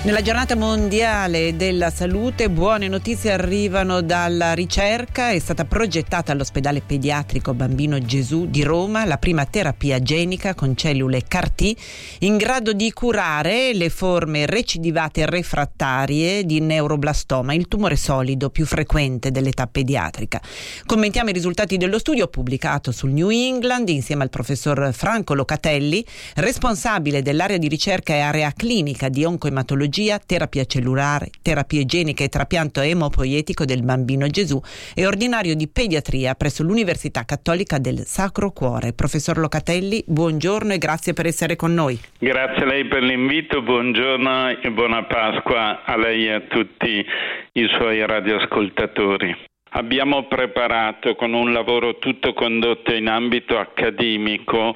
Nella giornata mondiale della salute buone notizie arrivano dalla ricerca. È stata progettata all'ospedale pediatrico Bambino Gesù di Roma la prima terapia genica con cellule CAR-T in grado di curare le forme recidivate refrattarie di neuroblastoma, il tumore solido più frequente dell'età pediatrica. Commentiamo i risultati dello studio pubblicato sul New England insieme al professor Franco Locatelli, responsabile dell'area di ricerca e area clinica di oncoematologia oncologia, terapia cellulare, terapia igienica e trapianto emopoietico del bambino Gesù e ordinario di pediatria presso l'Università Cattolica del Sacro Cuore. Professor Locatelli, buongiorno e grazie per essere con noi. Grazie a lei per l'invito, buongiorno e buona Pasqua a lei e a tutti i suoi radioascoltatori. Abbiamo preparato con un lavoro tutto condotto in ambito accademico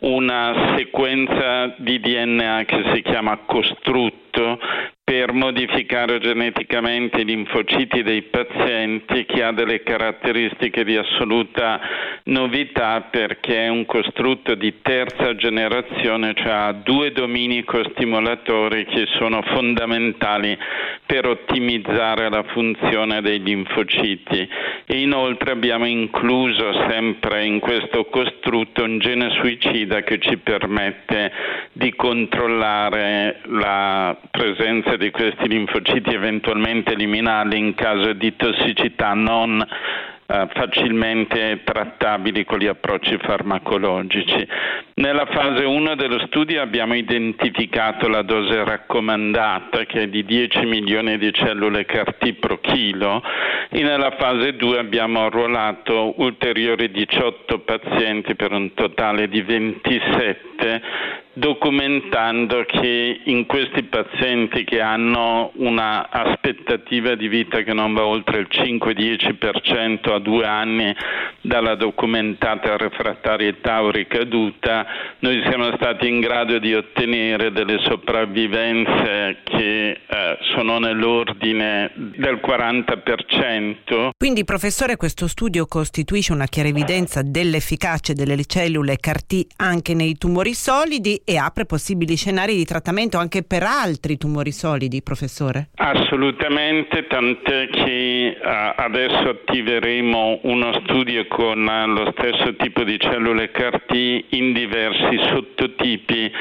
una sequenza di DNA che si chiama costrutto per modificare geneticamente i linfociti dei pazienti che ha delle caratteristiche di assoluta novità perché è un costrutto di terza generazione, cioè ha due domini costimolatori che sono fondamentali per ottimizzare la funzione dei linfociti. E inoltre abbiamo incluso sempre in questo costrutto un gene suicida che ci permette di controllare la presenza di questi linfociti eventualmente eliminarli in caso di tossicità non eh, facilmente trattabili con gli approcci farmacologici. Nella fase 1 dello studio abbiamo identificato la dose raccomandata che è di 10 milioni di cellule CAR-T pro chilo e nella fase 2 abbiamo arruolato ulteriori 18 pazienti per un totale di 27 documentando che in questi pazienti che hanno una aspettativa di vita che non va oltre il 5-10% a due anni dalla documentata refrattarietà o ricaduta, noi siamo stati in grado di ottenere delle sopravvivenze che eh, sono nell'ordine del 40%. Quindi professore questo studio costituisce una chiara evidenza dell'efficacia delle cellule CAR-T anche nei tumori solidi e apre possibili scenari di trattamento anche per altri tumori solidi, professore? Assolutamente, tant'è che adesso attiveremo uno studio con uh, lo stesso tipo di cellule CAR-T in diversi sottotipi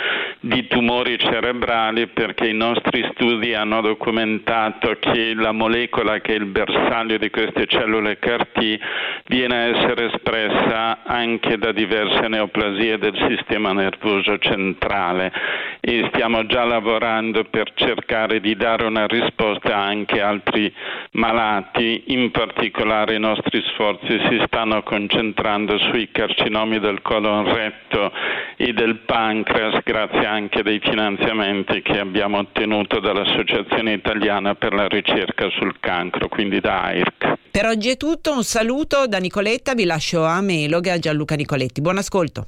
di tumori cerebrali perché i nostri studi hanno documentato che la molecola che è il bersaglio di queste cellule CAR-T viene a essere espressa anche da diverse neoplasie del sistema nervoso centrale e stiamo già lavorando per cercare di dare una risposta anche a altri malati, in particolare i nostri sforzi si stanno concentrando sui carcinomi del colon retto e del pancreas grazie anche dei finanziamenti che abbiamo ottenuto dall'Associazione Italiana per la ricerca sul cancro, quindi da AIRC. Per oggi è tutto, un saluto da Nicoletta, vi lascio a Melog e a Gianluca Nicoletti. Buon ascolto.